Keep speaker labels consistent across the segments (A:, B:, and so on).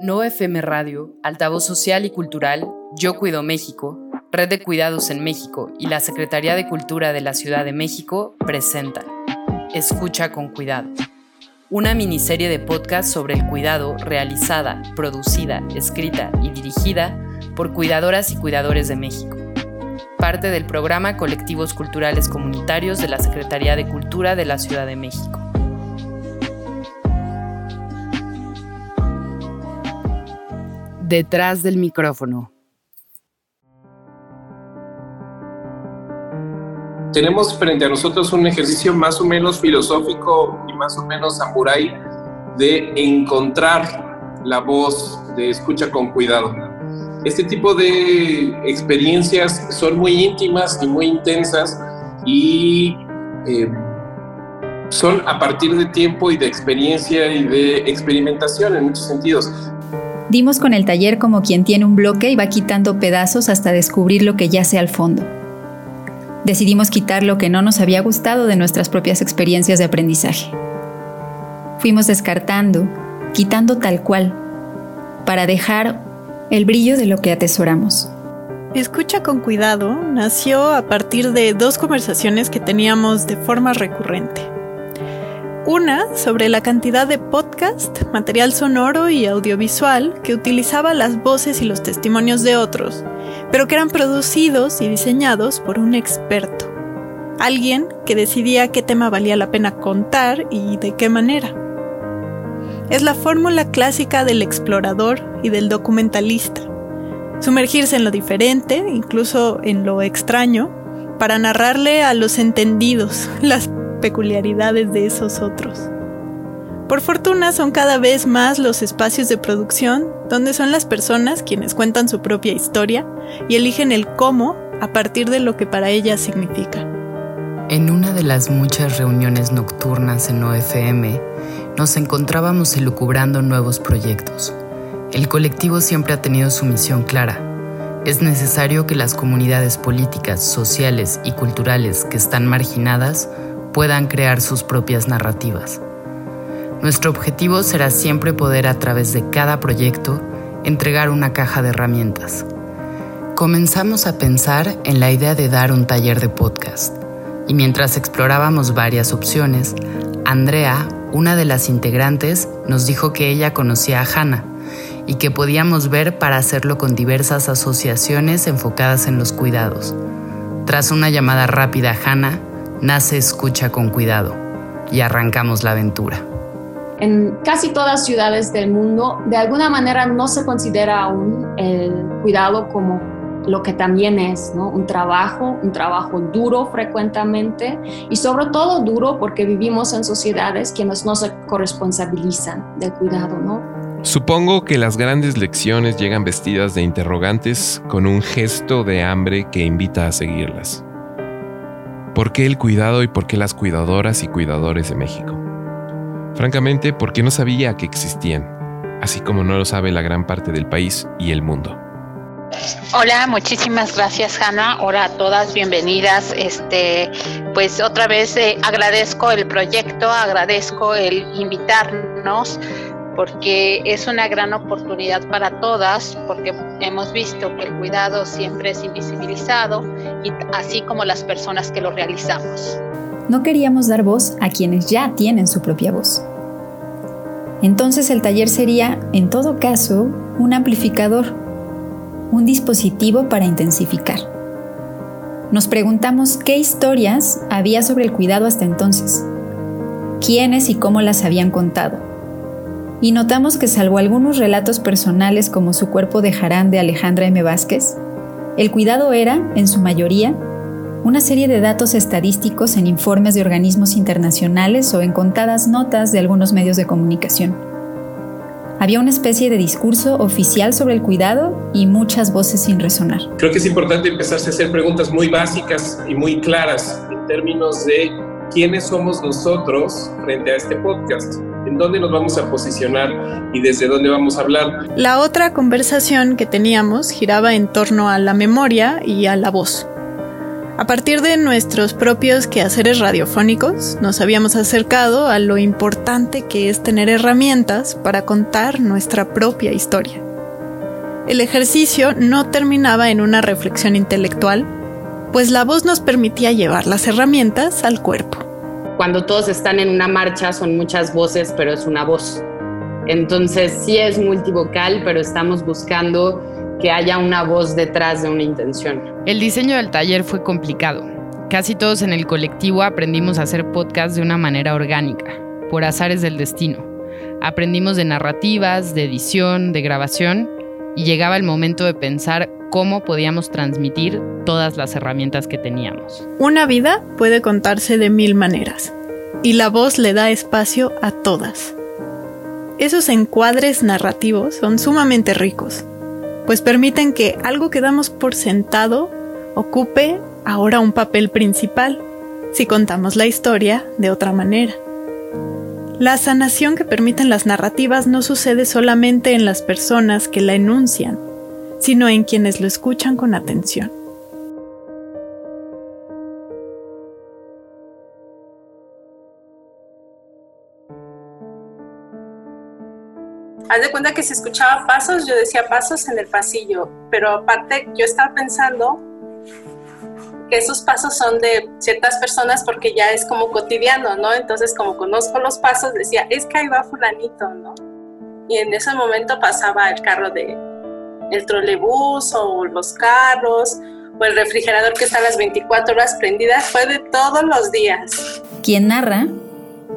A: No FM Radio, Altavoz Social y Cultural, Yo Cuido México, Red de Cuidados en México y la Secretaría de Cultura de la Ciudad de México presentan Escucha con Cuidado, una miniserie de podcast sobre el cuidado realizada, producida, escrita y dirigida por cuidadoras y cuidadores de México. Parte del programa Colectivos Culturales Comunitarios de la Secretaría de Cultura de la Ciudad de México. Detrás del micrófono.
B: Tenemos frente a nosotros un ejercicio más o menos filosófico y más o menos samurai de encontrar la voz, de escucha con cuidado. Este tipo de experiencias son muy íntimas y muy intensas y eh, son a partir de tiempo y de experiencia y de experimentación en muchos sentidos.
C: Dimos con el taller como quien tiene un bloque y va quitando pedazos hasta descubrir lo que yace al fondo. Decidimos quitar lo que no nos había gustado de nuestras propias experiencias de aprendizaje. Fuimos descartando, quitando tal cual, para dejar el brillo de lo que atesoramos.
D: Escucha con cuidado nació a partir de dos conversaciones que teníamos de forma recurrente. Una sobre la cantidad de podcast, material sonoro y audiovisual que utilizaba las voces y los testimonios de otros, pero que eran producidos y diseñados por un experto. Alguien que decidía qué tema valía la pena contar y de qué manera. Es la fórmula clásica del explorador y del documentalista. Sumergirse en lo diferente, incluso en lo extraño, para narrarle a los entendidos las peculiaridades de esos otros. Por fortuna son cada vez más los espacios de producción donde son las personas quienes cuentan su propia historia y eligen el cómo a partir de lo que para ellas significa.
A: En una de las muchas reuniones nocturnas en OFM, nos encontrábamos elucubrando nuevos proyectos. El colectivo siempre ha tenido su misión clara. Es necesario que las comunidades políticas, sociales y culturales que están marginadas puedan crear sus propias narrativas. Nuestro objetivo será siempre poder a través de cada proyecto entregar una caja de herramientas. Comenzamos a pensar en la idea de dar un taller de podcast y mientras explorábamos varias opciones, Andrea, una de las integrantes, nos dijo que ella conocía a Hannah y que podíamos ver para hacerlo con diversas asociaciones enfocadas en los cuidados. Tras una llamada rápida a Hannah, nace Escucha con Cuidado y arrancamos la aventura.
E: En casi todas ciudades del mundo, de alguna manera no se considera aún el cuidado como lo que también es, ¿no? Un trabajo, un trabajo duro frecuentemente y sobre todo duro porque vivimos en sociedades quienes no se corresponsabilizan del cuidado, ¿no?
F: Supongo que las grandes lecciones llegan vestidas de interrogantes con un gesto de hambre que invita a seguirlas. ¿Por qué el cuidado y por qué las cuidadoras y cuidadores de México? Francamente, porque no sabía que existían, así como no lo sabe la gran parte del país y el mundo.
G: Hola, muchísimas gracias Hanna. Hola a todas, bienvenidas. Este, pues otra vez eh, agradezco el proyecto, agradezco el invitarnos porque es una gran oportunidad para todas, porque hemos visto que el cuidado siempre es invisibilizado, y así como las personas que lo realizamos.
C: No queríamos dar voz a quienes ya tienen su propia voz. Entonces el taller sería, en todo caso, un amplificador, un dispositivo para intensificar. Nos preguntamos qué historias había sobre el cuidado hasta entonces, quiénes y cómo las habían contado y notamos que salvo algunos relatos personales como su cuerpo de Jarán de Alejandra M. Vázquez, el cuidado era, en su mayoría, una serie de datos estadísticos en informes de organismos internacionales o en contadas notas de algunos medios de comunicación. Había una especie de discurso oficial sobre el cuidado y muchas voces sin resonar.
B: Creo que es importante empezarse a hacer preguntas muy básicas y muy claras en términos de quiénes somos nosotros frente a este podcast en dónde nos vamos a posicionar y desde dónde vamos a hablar.
D: La otra conversación que teníamos giraba en torno a la memoria y a la voz. A partir de nuestros propios quehaceres radiofónicos, nos habíamos acercado a lo importante que es tener herramientas para contar nuestra propia historia. El ejercicio no terminaba en una reflexión intelectual, pues la voz nos permitía llevar las herramientas al cuerpo.
H: Cuando todos están en una marcha son muchas voces, pero es una voz. Entonces sí es multivocal, pero estamos buscando que haya una voz detrás de una intención.
A: El diseño del taller fue complicado. Casi todos en el colectivo aprendimos a hacer podcast de una manera orgánica, por azares del destino. Aprendimos de narrativas, de edición, de grabación, y llegaba el momento de pensar cómo podíamos transmitir todas las herramientas que teníamos.
D: Una vida puede contarse de mil maneras, y la voz le da espacio a todas. Esos encuadres narrativos son sumamente ricos pues permiten que algo que damos por sentado ocupe ahora un papel principal, si contamos la historia de otra manera. La sanación que permiten las narrativas no sucede solamente en las personas que la enuncian, sino en quienes lo escuchan con atención.
I: haz de cuenta que se escuchaba pasos, yo decía pasos en el pasillo, pero aparte yo estaba pensando que esos pasos son de ciertas personas porque ya es como cotidiano, ¿no? Entonces como conozco los pasos, decía, es que ahí va fulanito, ¿no? Y en ese momento pasaba el carro de el trolebús o los carros o el refrigerador que está a las 24 horas prendidas, fue de todos los días.
C: Quien narra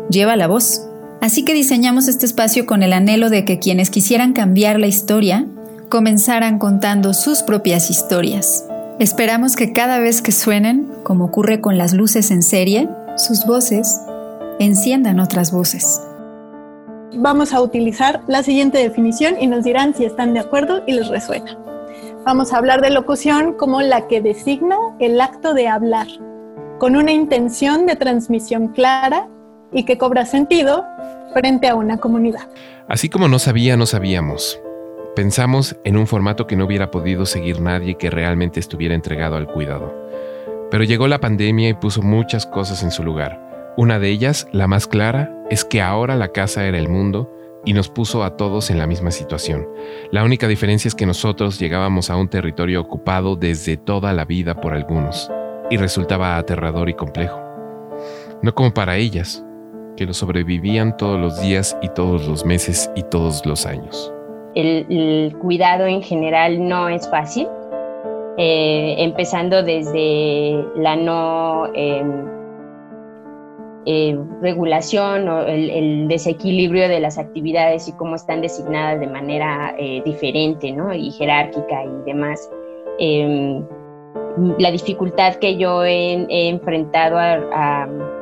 C: lleva la voz Así que diseñamos este espacio con el anhelo de que quienes quisieran cambiar la historia comenzaran contando sus propias historias. Esperamos que cada vez que suenen, como ocurre con las luces en serie, sus voces enciendan otras voces.
D: Vamos a utilizar la siguiente definición y nos dirán si están de acuerdo y les resuena. Vamos a hablar de locución como la que designa el acto de hablar, con una intención de transmisión clara y que cobra sentido frente a una comunidad.
F: Así como no sabía, no sabíamos. Pensamos en un formato que no hubiera podido seguir nadie que realmente estuviera entregado al cuidado. Pero llegó la pandemia y puso muchas cosas en su lugar. Una de ellas, la más clara, es que ahora la casa era el mundo y nos puso a todos en la misma situación. La única diferencia es que nosotros llegábamos a un territorio ocupado desde toda la vida por algunos, y resultaba aterrador y complejo. No como para ellas, que lo sobrevivían todos los días y todos los meses y todos los años.
J: El, cuidado en general no es fácil, eh, empezando desde la no em, eh, regulación o el, desequilibrio de las actividades y cómo están designadas de manera eh, diferente ¿no? y jerárquica y demás. Em, la dificultad que yo he, enfrentado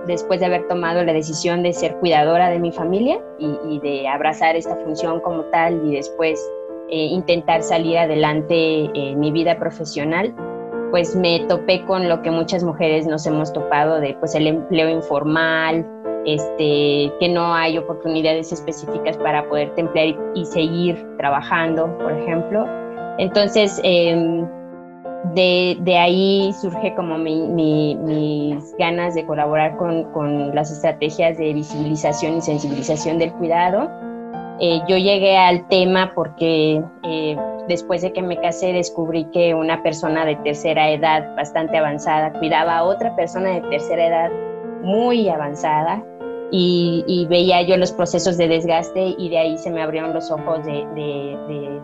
J: después de haber tomado la decisión de ser cuidadora de mi familia y, de abrazar esta función como tal y después eh, intentar salir adelante en mi vida profesional, pues me topé con lo que muchas mujeres nos hemos topado de pues el empleo informal, este, que no hay oportunidades específicas para poder templar y, seguir trabajando, por ejemplo. Entonces, eh, de, ahí surge como mis ganas de colaborar con, las estrategias de visibilización y sensibilización del cuidado. Eh, yo llegué al tema porque eh, después de que me casé descubrí que una persona de tercera edad bastante avanzada cuidaba a otra persona de tercera edad muy avanzada y, veía yo los procesos de desgaste y de ahí se me abrieron los ojos de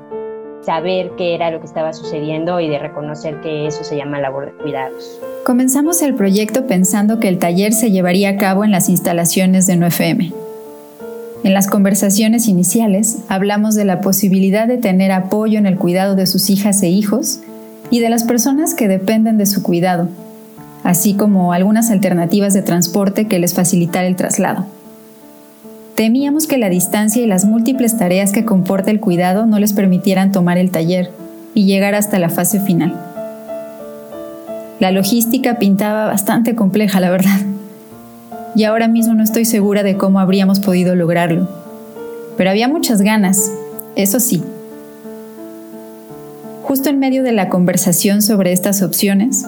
J: saber qué era lo que estaba sucediendo y de reconocer que eso se llama labor de cuidados.
C: Comenzamos el proyecto pensando que el taller se llevaría a cabo en las instalaciones de NoFM. En las conversaciones iniciales hablamos de la posibilidad de tener apoyo en el cuidado de sus hijas e hijos y de las personas que dependen de su cuidado, así como algunas alternativas de transporte que les facilitara el traslado. Temíamos que la distancia y las múltiples tareas que comporta el cuidado no les permitieran tomar el taller y llegar hasta la fase final. La logística pintaba bastante compleja, la verdad. Y ahora mismo no estoy segura de cómo habríamos podido lograrlo. Pero había muchas ganas, eso sí. Justo en medio de la conversación sobre estas opciones,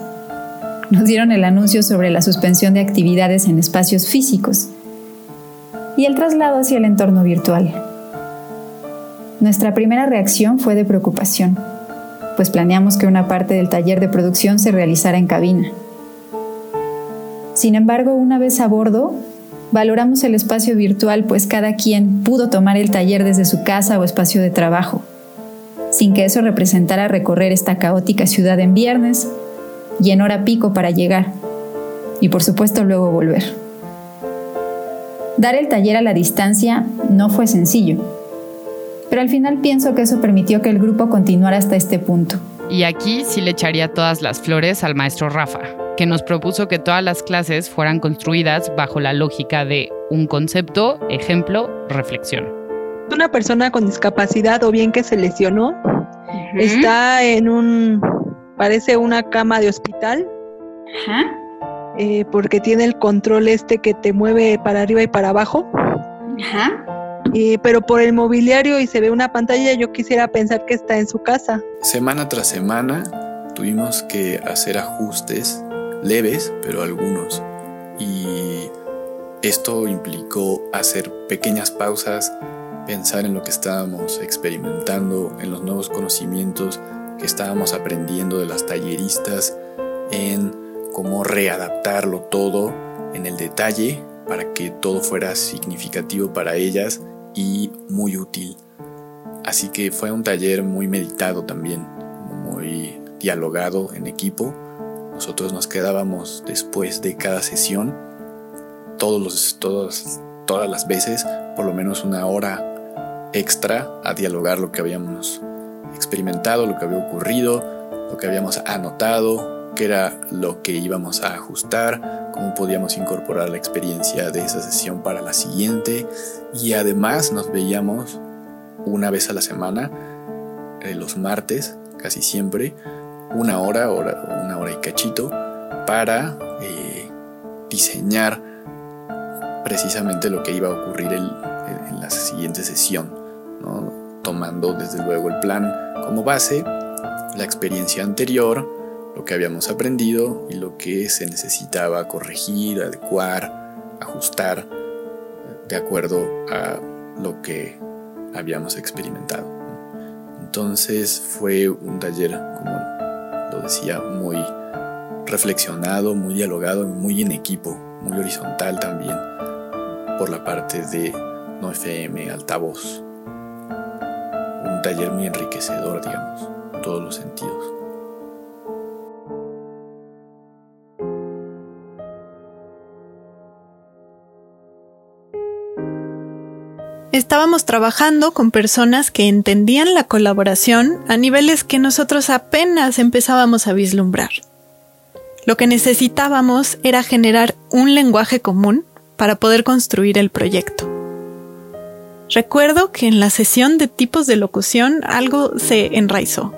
C: nos dieron el anuncio sobre la suspensión de actividades en espacios físicos y el traslado hacia el entorno virtual. Nuestra primera reacción fue de preocupación, pues planeamos que una parte del taller de producción se realizara en cabina. Sin embargo, una vez a bordo, valoramos el espacio virtual pues cada quien pudo tomar el taller desde su casa o espacio de trabajo, sin que eso representara recorrer esta caótica ciudad en viernes y en hora pico para llegar, y por supuesto luego volver. Dar el taller a la distancia no fue sencillo, pero al final pienso que eso permitió que el grupo continuara hasta este punto.
A: Y aquí sí le echaría todas las flores al maestro Rafa, que nos propuso que todas las clases fueran construidas bajo la lógica de un concepto, ejemplo, reflexión.
K: Una persona con discapacidad o bien que se lesionó está en un, parece una cama de hospital, eh, porque tiene el control este que te mueve para arriba y para abajo. pero por el mobiliario y se ve una pantalla, yo quisiera pensar que está en su casa.
L: Semana tras semana tuvimos que hacer ajustes leves, pero algunos. Y esto implicó hacer pequeñas pausas, pensar en lo que estábamos experimentando, en los nuevos conocimientos que estábamos aprendiendo de las talleristas, en cómo readaptarlo todo en el detalle para que todo fuera significativo para ellas y muy útil. Así que fue un taller muy meditado también, muy dialogado en equipo nosotros nos quedábamos después de cada sesión, todas las veces, por lo menos una hora extra a dialogar lo que habíamos experimentado, lo que había ocurrido, lo que habíamos anotado, qué era lo que íbamos a ajustar, cómo podíamos incorporar la experiencia de esa sesión para la siguiente. Y además nos veíamos una vez a la semana, eh, los martes, casi siempre, una hora, hora una hora y cachito para eh, diseñar precisamente lo que iba a ocurrir en la siguiente sesión, tomando desde luego el plan como base, la experiencia anterior, lo que habíamos aprendido y lo que se necesitaba corregir, adecuar, ajustar de acuerdo a lo que habíamos experimentado. Entonces fue un taller como decía, muy reflexionado, muy dialogado, muy en equipo, muy horizontal también, por la parte de No FM Altavoz. Un taller muy enriquecedor, digamos, en todos los sentidos.
D: Estábamos trabajando con personas que entendían la colaboración a niveles que nosotros apenas empezábamos a vislumbrar. Lo que necesitábamos era generar un lenguaje común para poder construir el proyecto. Recuerdo que en la sesión de tipos de locución algo se enraizó.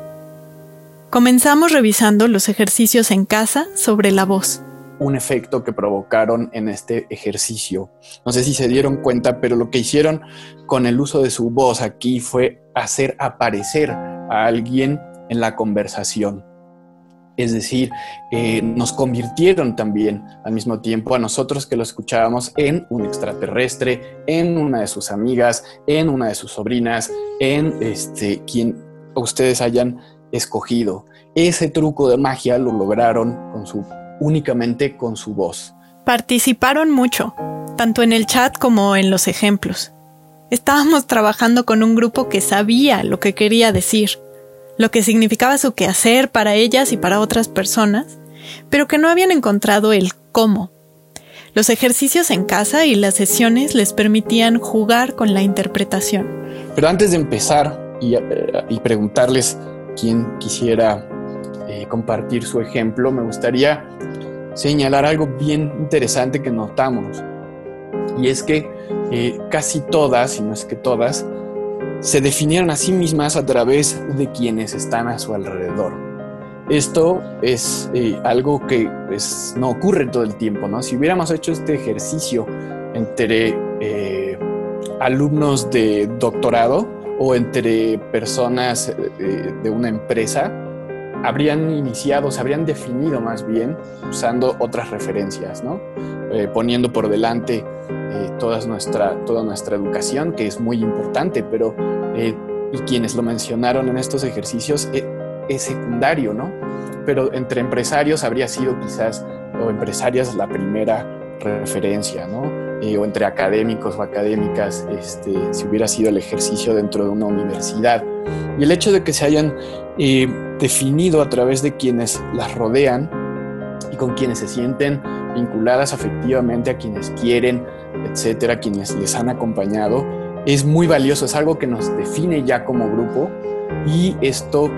D: Comenzamos revisando los ejercicios en casa sobre la voz
M: un efecto que provocaron en este ejercicio. No sé si se dieron cuenta, pero lo que hicieron con el uso de su voz aquí fue hacer aparecer a alguien en la conversación. Es decir, eh, nos convirtieron también al mismo tiempo a nosotros que lo escuchábamos en un extraterrestre, en una de sus amigas, en una de sus sobrinas, en este, quien ustedes hayan escogido. Ese truco de magia lo lograron con su únicamente con su voz.
D: Participaron mucho, tanto en el chat como en los ejemplos. Estábamos trabajando con un grupo que sabía lo que quería decir, lo que significaba su quehacer para ellas y para otras personas, pero que no habían encontrado el cómo. Los ejercicios en casa y las sesiones les permitían jugar con la interpretación.
M: Pero antes de empezar y, eh, preguntarles quién quisiera eh, compartir su ejemplo, me gustaría señalar algo bien interesante que notamos. Y es que eh, casi todas, y no es que todas, se definieron a sí mismas a través de quienes están a su alrededor. Esto es eh, algo que pues, no ocurre todo el tiempo, ¿no? Si hubiéramos hecho este ejercicio entre alumnos de doctorado o entre personas de una empresa, habrían iniciado, se habrían definido más bien usando otras referencias, ¿no? Eh, poniendo por delante eh, toda, nuestra, toda nuestra educación, que es muy importante, pero eh, quienes lo mencionaron en estos ejercicios es secundario, ¿no? Pero entre empresarios habría sido quizás, o empresarias, la primera referencia, ¿no? o entre académicos o académicas, este, si hubiera sido el ejercicio dentro de una universidad. Y el hecho de que se hayan eh, definido a través de quienes las rodean y con quienes se sienten vinculadas afectivamente a quienes quieren, etcétera, quienes les han acompañado, es muy valioso, es algo que nos define ya como grupo y esto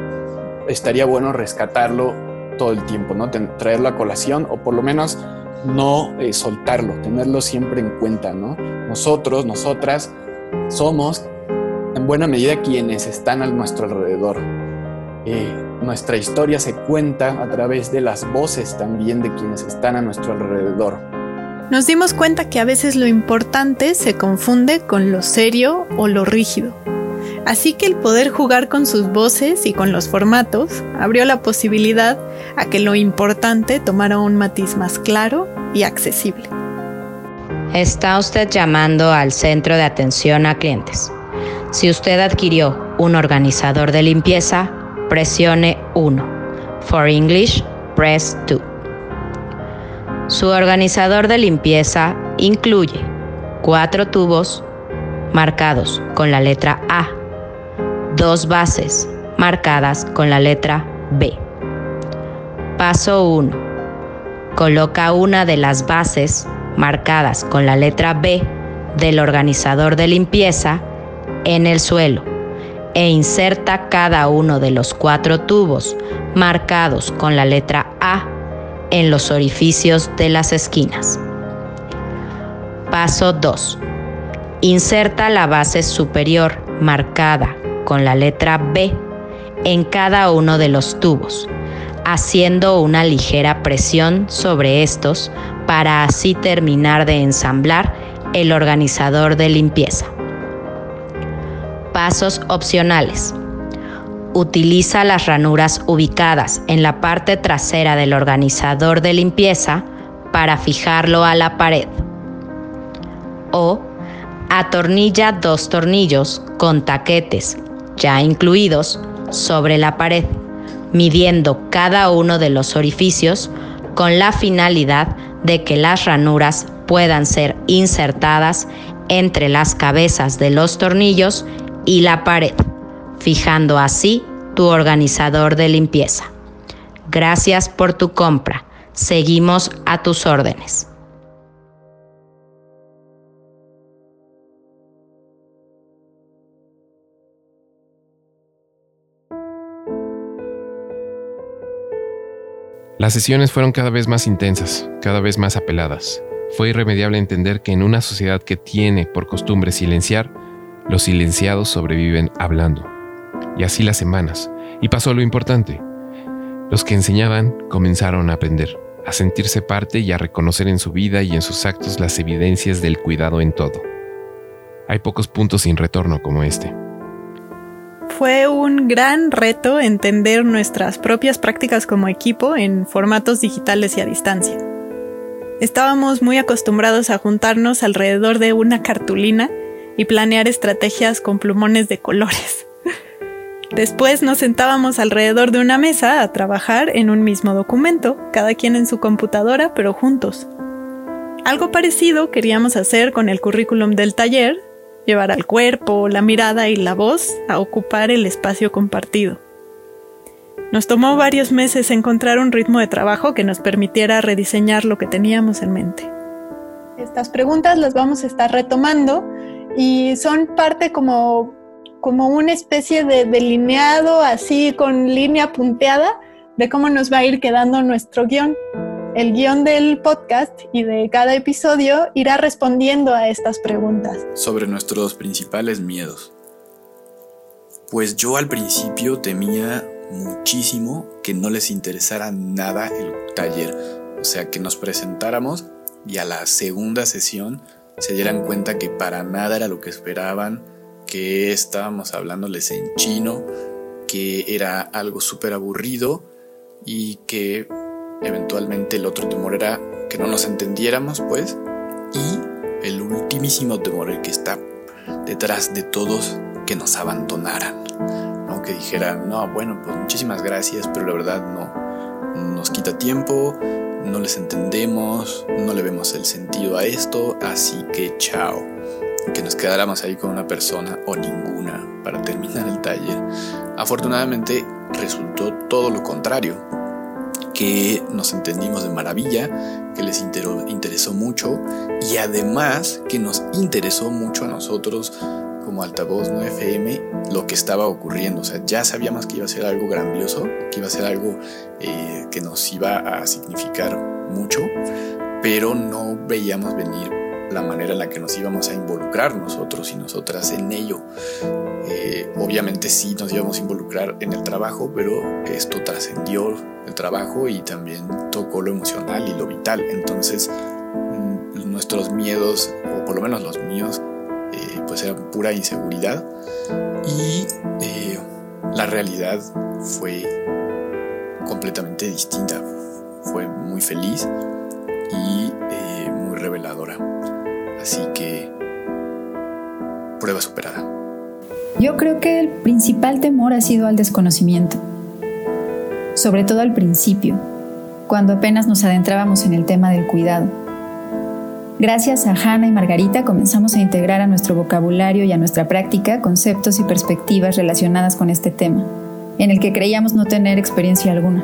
M: estaría bueno rescatarlo todo el tiempo, ¿no? traerlo a colación o por lo menos no eh, soltarlo, tenerlo siempre en cuenta, ¿no? Nosotros, nosotras, somos en buena medida quienes están a nuestro alrededor. Eh, nuestra historia se cuenta a través de las voces también de quienes están a nuestro alrededor.
D: Nos dimos cuenta que a veces lo importante se confunde con lo serio o lo rígido. Así que el poder jugar con sus voces y con los formatos abrió la posibilidad a que lo importante tomara un matiz más claro y accesible.
N: Está usted llamando al centro de atención a clientes. Si usted adquirió un organizador de limpieza, presione 1. For English, press 2. Su organizador de limpieza incluye cuatro tubos marcados con la letra A dos bases marcadas con la letra B. Paso 1. Coloca una de las bases marcadas con la letra B del organizador de limpieza en el suelo e inserta cada uno de los cuatro tubos marcados con la letra A en los orificios de las esquinas. Paso 2. Inserta la base superior marcada con la letra B en cada uno de los tubos, haciendo una ligera presión sobre estos para así terminar de ensamblar el organizador de limpieza. Pasos opcionales. Utiliza las ranuras ubicadas en la parte trasera del organizador de limpieza para fijarlo a la pared. O atornilla dos tornillos con taquetes ya incluidos, sobre la pared, midiendo cada uno de los orificios con la finalidad de que las ranuras puedan ser insertadas entre las cabezas de los tornillos y la pared, fijando así tu organizador de limpieza. Gracias por tu compra. Seguimos a tus órdenes.
F: Las sesiones fueron cada vez más intensas, cada vez más apeladas. Fue irremediable entender que en una sociedad que tiene por costumbre silenciar, los silenciados sobreviven hablando. Y así las semanas. Y pasó lo importante. Los que enseñaban comenzaron a aprender, a sentirse parte y a reconocer en su vida y en sus actos las evidencias del cuidado en todo. Hay pocos puntos sin retorno como este
D: fue un gran reto entender nuestras propias prácticas como equipo en formatos digitales y a distancia. Estábamos muy acostumbrados a juntarnos alrededor de una cartulina y planear estrategias con plumones de colores. Después nos sentábamos alrededor de una mesa a trabajar en un mismo documento, cada quien en su computadora, pero juntos. Algo parecido queríamos hacer con el currículum del taller, llevar al cuerpo, la mirada y la voz a ocupar el espacio compartido. Nos tomó varios meses encontrar un ritmo de trabajo que nos permitiera rediseñar lo que teníamos en mente. Estas preguntas las vamos a estar retomando y son parte como, como una especie de delineado así con línea punteada de cómo nos va a ir quedando nuestro guion. El guion del podcast y de cada episodio irá respondiendo a estas preguntas.
L: Sobre nuestros principales miedos. Pues yo al principio temía muchísimo que no les interesara nada el taller. O sea, que nos presentáramos y a la segunda sesión se dieran cuenta que para nada era lo que esperaban, que estábamos hablándoles en chino, que era algo súper aburrido y que eventualmente el otro temor era que no nos entendiéramos, pues, y el ultimísimo temor, el que está detrás de todos, que nos abandonaran, ¿no? que dijeran, no, bueno, pues muchísimas gracias, pero la verdad no, nos quita tiempo, no les entendemos, no le vemos el sentido a esto, así que chao. Que nos quedáramos ahí con una persona o ninguna para terminar el taller. Afortunadamente resultó todo lo contrario, que nos entendimos de maravilla, que les interesó mucho y además que nos interesó mucho a nosotros como altavoz no FM lo que estaba ocurriendo. O sea, ya sabíamos que iba a ser algo grandioso, que iba a ser algo eh, que nos iba a significar mucho, pero no veíamos venir la manera en la que nos íbamos a involucrar nosotros y nosotras en ello. Eh, obviamente sí nos íbamos a involucrar en el trabajo, pero esto trascendió el trabajo y también tocó lo emocional y lo vital. Entonces mm, nuestros miedos, o por lo menos los míos, eh, pues eran pura inseguridad y eh, la realidad fue completamente distinta. Fue muy feliz y muy reveladora. Así que prueba superada.
C: Yo creo que el principal temor ha sido al desconocimiento, sobre todo al principio, cuando apenas nos adentrábamos en el tema del cuidado. Gracias a Hannah y Margarita comenzamos a integrar a nuestro vocabulario y a nuestra práctica conceptos y perspectivas relacionadas con este tema, en el que creíamos no tener experiencia alguna.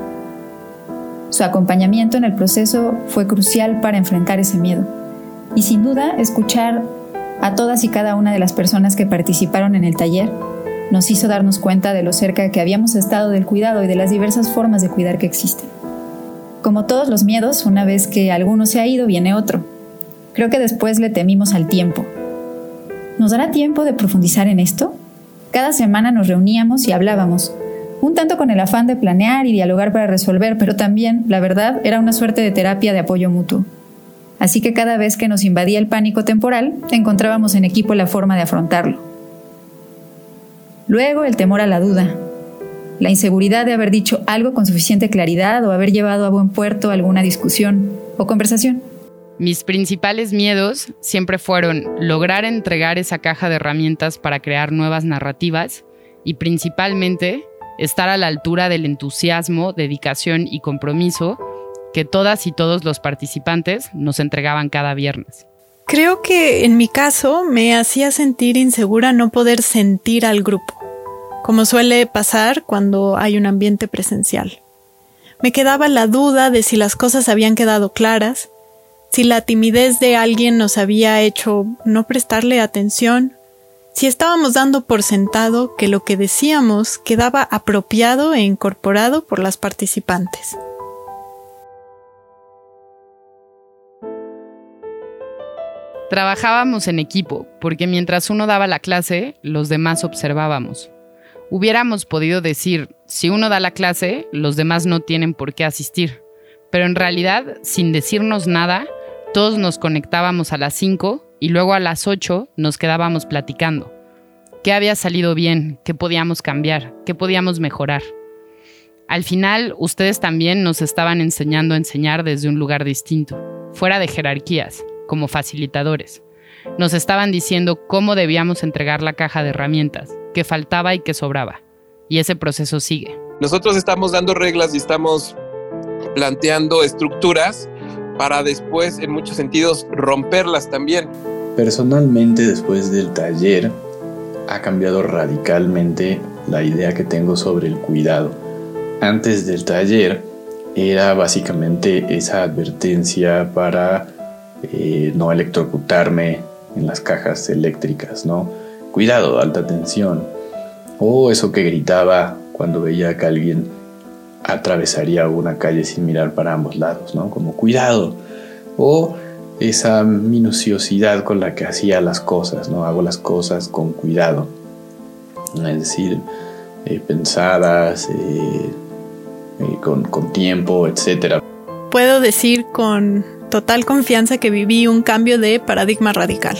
C: Su acompañamiento en el proceso fue crucial para enfrentar ese miedo y sin duda escuchar a todas y cada una de las personas que participaron en el taller nos hizo darnos cuenta de lo cerca que habíamos estado del cuidado y de las diversas formas de cuidar que existen. Como todos los miedos, una vez que alguno se ha ido, viene otro. Creo que después le temimos al tiempo. ¿Nos dará tiempo de profundizar en esto? Cada semana nos reuníamos y hablábamos, un tanto con el afán de planear y dialogar para resolver, pero también, la verdad, era una suerte de terapia de apoyo mutuo así que cada vez que nos invadía el pánico temporal, encontrábamos en equipo la forma de afrontarlo. Luego el temor a la duda, la inseguridad de haber dicho algo con suficiente claridad o haber llevado a buen puerto alguna discusión o conversación.
A: Mis principales miedos siempre fueron lograr entregar esa caja de herramientas para crear nuevas narrativas y principalmente estar a la altura del entusiasmo, dedicación y compromiso que todas y todos los participantes nos entregaban cada viernes.
D: Creo que en mi caso me hacía sentir insegura no poder sentir al grupo, como suele pasar cuando hay un ambiente presencial. Me quedaba la duda de si las cosas habían quedado claras, si la timidez de alguien nos había hecho no prestarle atención, si estábamos dando por sentado que lo que decíamos quedaba apropiado e incorporado por las participantes.
A: Trabajábamos en equipo, porque mientras uno daba la clase, los demás observábamos. Hubiéramos podido decir, si uno da la clase, los demás no tienen por qué asistir. Pero en realidad, sin decirnos nada, todos nos conectábamos a las 5 y luego a las 8 nos quedábamos platicando. ¿Qué había salido bien? ¿Qué podíamos cambiar? ¿Qué podíamos mejorar? Al final, ustedes también nos estaban enseñando a enseñar desde un lugar distinto, fuera de jerarquías como facilitadores. Nos estaban diciendo cómo debíamos entregar la caja de herramientas, qué faltaba y qué sobraba. Y ese proceso sigue.
B: Nosotros estamos dando reglas y estamos planteando estructuras para después, en muchos sentidos, romperlas también.
L: Personalmente, después del taller, ha cambiado radicalmente la idea que tengo sobre el cuidado. Antes del taller era básicamente esa advertencia para eh, no electrocutarme en las cajas eléctricas, ¿no? Cuidado, alta tensión. O eso que gritaba cuando veía que alguien atravesaría una calle sin mirar para ambos lados, ¿no? Como cuidado. O esa minuciosidad con la que hacía las cosas, ¿no? Hago las cosas con cuidado. Es decir, eh, pensadas, eh, con, con tiempo, etc.
D: Puedo decir con total confianza que viví un cambio de paradigma radical.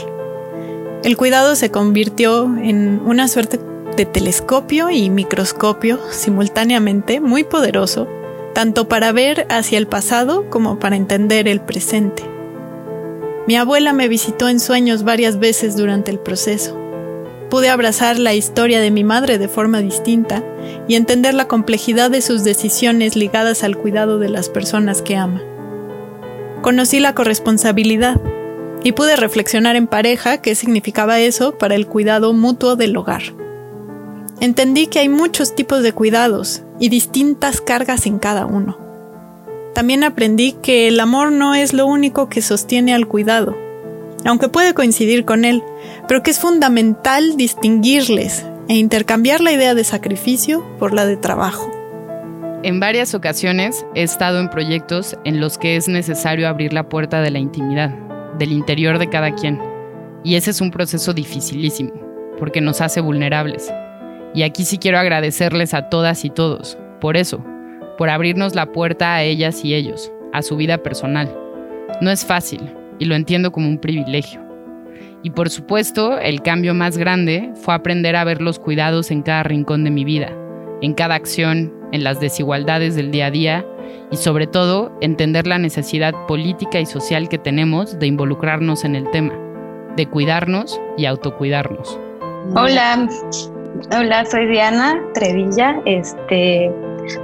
D: El cuidado se convirtió en una suerte de telescopio y microscopio simultáneamente muy poderoso, tanto para ver hacia el pasado como para entender el presente. Mi abuela me visitó en sueños varias veces durante el proceso. Pude abrazar la historia de mi madre de forma distinta y entender la complejidad de sus decisiones ligadas al cuidado de las personas que ama. Conocí la corresponsabilidad y pude reflexionar en pareja qué significaba eso para el cuidado mutuo del hogar. Entendí que hay muchos tipos de cuidados y distintas cargas en cada uno. También aprendí que el amor no es lo único que sostiene al cuidado, aunque puede coincidir con él, pero que es fundamental distinguirles e intercambiar la idea de sacrificio por la de trabajo.
A: En varias ocasiones he estado en proyectos en los que es necesario abrir la puerta de la intimidad, del interior de cada quien. Y ese es un proceso dificilísimo, porque nos hace vulnerables. Y aquí sí quiero agradecerles a todas y todos, por eso, por abrirnos la puerta a ellas y ellos, a su vida personal. No es fácil, y lo entiendo como un privilegio. Y por supuesto, el cambio más grande fue aprender a ver los cuidados en cada rincón de mi vida, en cada acción, en las desigualdades del día a día y sobre todo entender la necesidad política y social que tenemos de involucrarnos en el tema, de cuidarnos y autocuidarnos.
O: Hola, hola, soy Diana Trevilla. Este,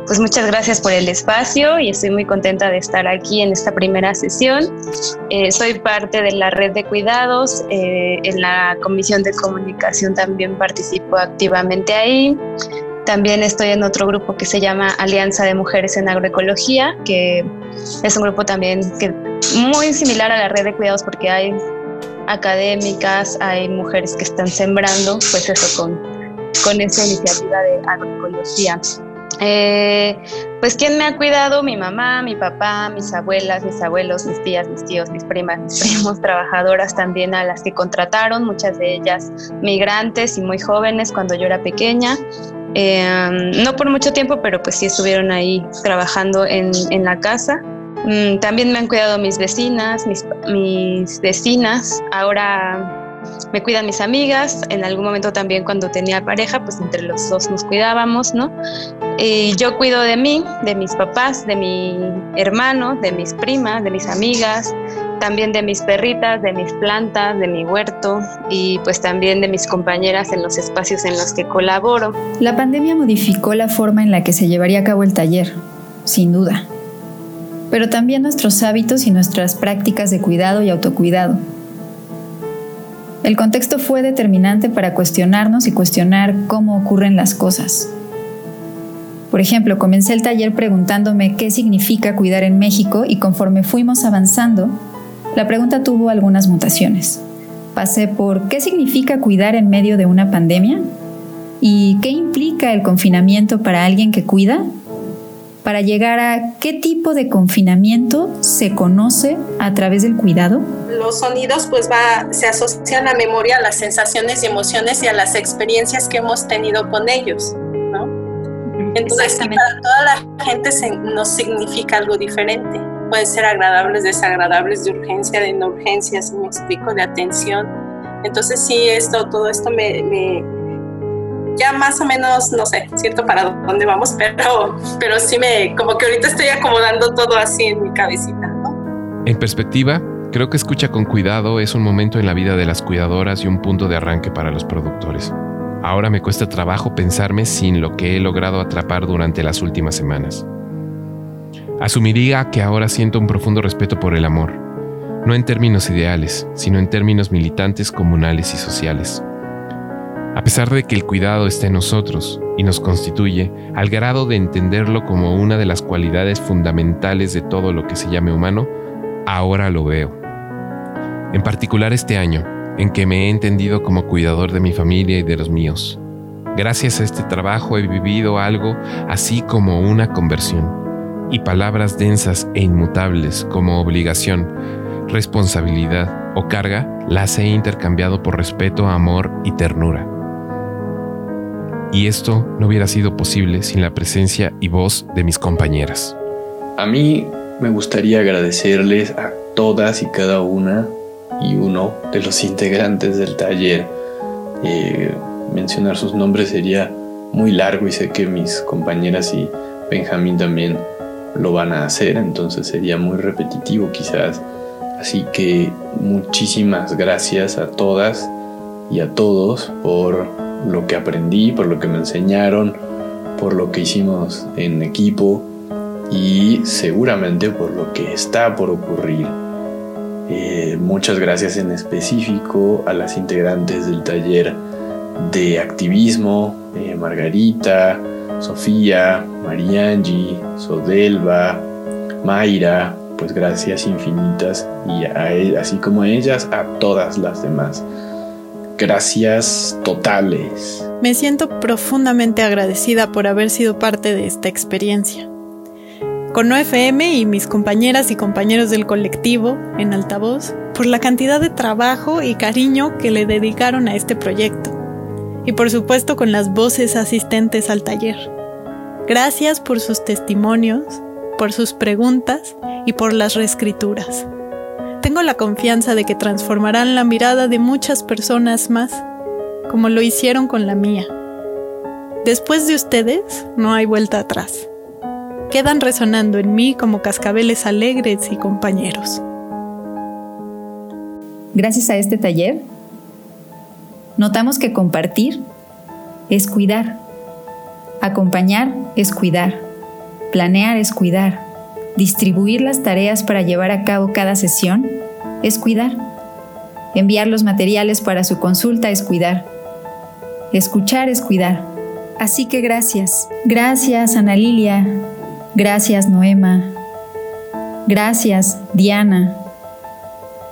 O: pues muchas gracias por el espacio y estoy muy contenta de estar aquí en esta primera sesión. Eh, soy parte de la red de cuidados, eh, en la comisión de comunicación también participo activamente ahí. También estoy en otro grupo que se llama Alianza de Mujeres en Agroecología, que es un grupo también que muy similar a la red de cuidados porque hay académicas, hay mujeres que están sembrando, pues eso con, con esa iniciativa de agroecología. Eh, pues quién me ha cuidado, mi mamá, mi papá, mis abuelas, mis abuelos, mis tías, mis tíos, mis primas, mis primos, trabajadoras también a las que contrataron, muchas de ellas migrantes y muy jóvenes cuando yo era pequeña. Eh, no por mucho tiempo, pero pues sí estuvieron ahí trabajando en, en la casa. Mm, también me han cuidado mis vecinas, mis, mis vecinas. Ahora me cuidan mis amigas, en algún momento también cuando tenía pareja, pues entre los dos nos cuidábamos, ¿no? Y yo cuido de mí, de mis papás, de mi hermano, de mis primas, de mis amigas, también de mis perritas, de mis plantas, de mi huerto y pues también de mis compañeras en los espacios en los que colaboro.
C: La pandemia modificó la forma en la que se llevaría a cabo el taller, sin duda, pero también nuestros hábitos y nuestras prácticas de cuidado y autocuidado. El contexto fue determinante para cuestionarnos y cuestionar cómo ocurren las cosas. Por ejemplo, comencé el taller preguntándome qué significa cuidar en México y conforme fuimos avanzando, la pregunta tuvo algunas mutaciones. Pasé por qué significa cuidar en medio de una pandemia y qué implica el confinamiento para alguien que cuida para llegar a qué tipo de confinamiento se conoce a través del cuidado?
I: Los sonidos pues va, se asocian a la memoria, a las sensaciones y emociones y a las experiencias que hemos tenido con ellos, ¿no? Entonces para toda la gente nos significa algo diferente. Pueden ser agradables, desagradables, de urgencia, de no urgencia, si me explico, de atención. Entonces sí, esto, todo esto me ya más o menos, no sé, siento para dónde vamos, pero, pero sí me, como que ahorita estoy acomodando todo así en mi cabecita.
F: En perspectiva, creo que escucha con cuidado es un momento en la vida de las cuidadoras y un punto de arranque para los productores. Ahora me cuesta trabajo pensarme sin lo que he logrado atrapar durante las últimas semanas. Asumiría que ahora siento un profundo respeto por el amor, no en términos ideales, sino en términos militantes, comunales y sociales. A pesar de que el cuidado está en nosotros y nos constituye, al grado de entenderlo como una de las cualidades fundamentales de todo lo que se llame humano, ahora lo veo. En particular este año, en que me he entendido como cuidador de mi familia y de los míos. Gracias a este trabajo he vivido algo así como una conversión, y palabras densas e inmutables como obligación, responsabilidad o carga las he intercambiado por respeto, amor y ternura. Y esto no hubiera sido posible sin la presencia y voz de mis compañeras.
L: A mí me gustaría agradecerles a todas y cada una y uno de los integrantes del taller. Eh, mencionar sus nombres sería muy largo y sé que mis compañeras y Benjamín también lo van a hacer, entonces sería muy repetitivo quizás. Así que muchísimas gracias a todas y a todos por lo que aprendí, por lo que me enseñaron, por lo que hicimos en equipo y seguramente por lo que está por ocurrir. Eh, muchas gracias en específico a las integrantes del taller de activismo, eh, Margarita, Sofía, Mariangi, Sodelva, Mayra, pues gracias infinitas y e, así como a ellas, a todas las demás. Gracias totales.
D: Me siento profundamente agradecida por haber sido parte de esta experiencia. Con OFM y mis compañeras y compañeros del colectivo en altavoz, por la cantidad de trabajo y cariño que le dedicaron a este proyecto. Y por supuesto con las voces asistentes al taller. Gracias por sus testimonios, por sus preguntas y por las reescrituras. Tengo la confianza de que transformarán la mirada de muchas personas más, como lo hicieron con la mía. Después de ustedes, no hay vuelta atrás. Quedan resonando en mí como cascabeles alegres y compañeros.
C: Gracias a este taller, notamos que compartir es cuidar, acompañar es cuidar, planear es cuidar Distribuir las tareas para llevar a cabo cada sesión es cuidar. Enviar los materiales para su consulta es cuidar. Escuchar es cuidar. Así que gracias. Gracias, Ana Lilia. Gracias, Noema. Gracias, Diana.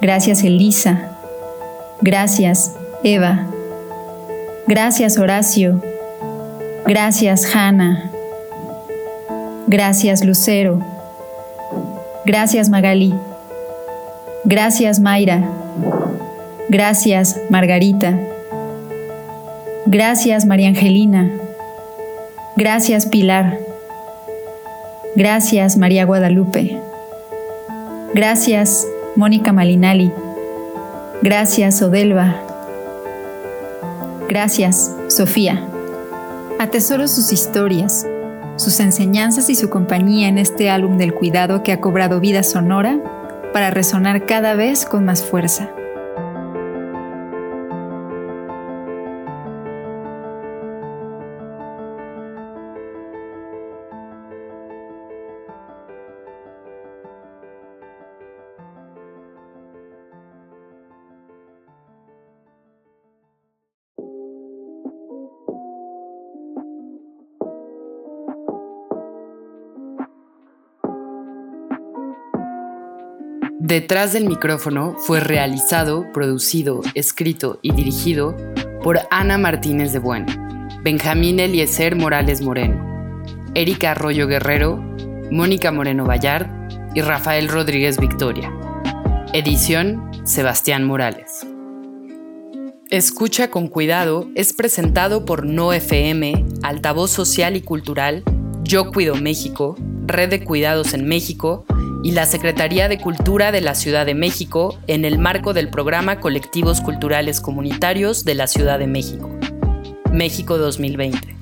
C: Gracias, Elisa. Gracias, Eva. Gracias, Horacio. Gracias, Hanna. Gracias, Lucero. Gracias Magali. Gracias Mayra. Gracias Margarita. Gracias María Angelina. Gracias Pilar. Gracias María Guadalupe. Gracias Mónica Malinali. Gracias Odelva. Gracias Sofía. Atesoro sus historias, sus enseñanzas y su compañía en este álbum del cuidado que ha cobrado vida sonora para resonar cada vez con más fuerza.
A: Detrás del micrófono fue realizado, producido, escrito y dirigido por Ana Martínez de Buen, Benjamín Eliezer Morales Moreno, Erika Arroyo Guerrero, Mónica Moreno Ballard y Rafael Rodríguez Victoria. Edición Sebastián Morales. Escucha con cuidado es presentado por No FM, Altavoz Social y Cultural, Yo Cuido México, Red de Cuidados en México, y la Secretaría de Cultura de la Ciudad de México en el marco del programa Colectivos Culturales Comunitarios de la Ciudad de México. México 2020.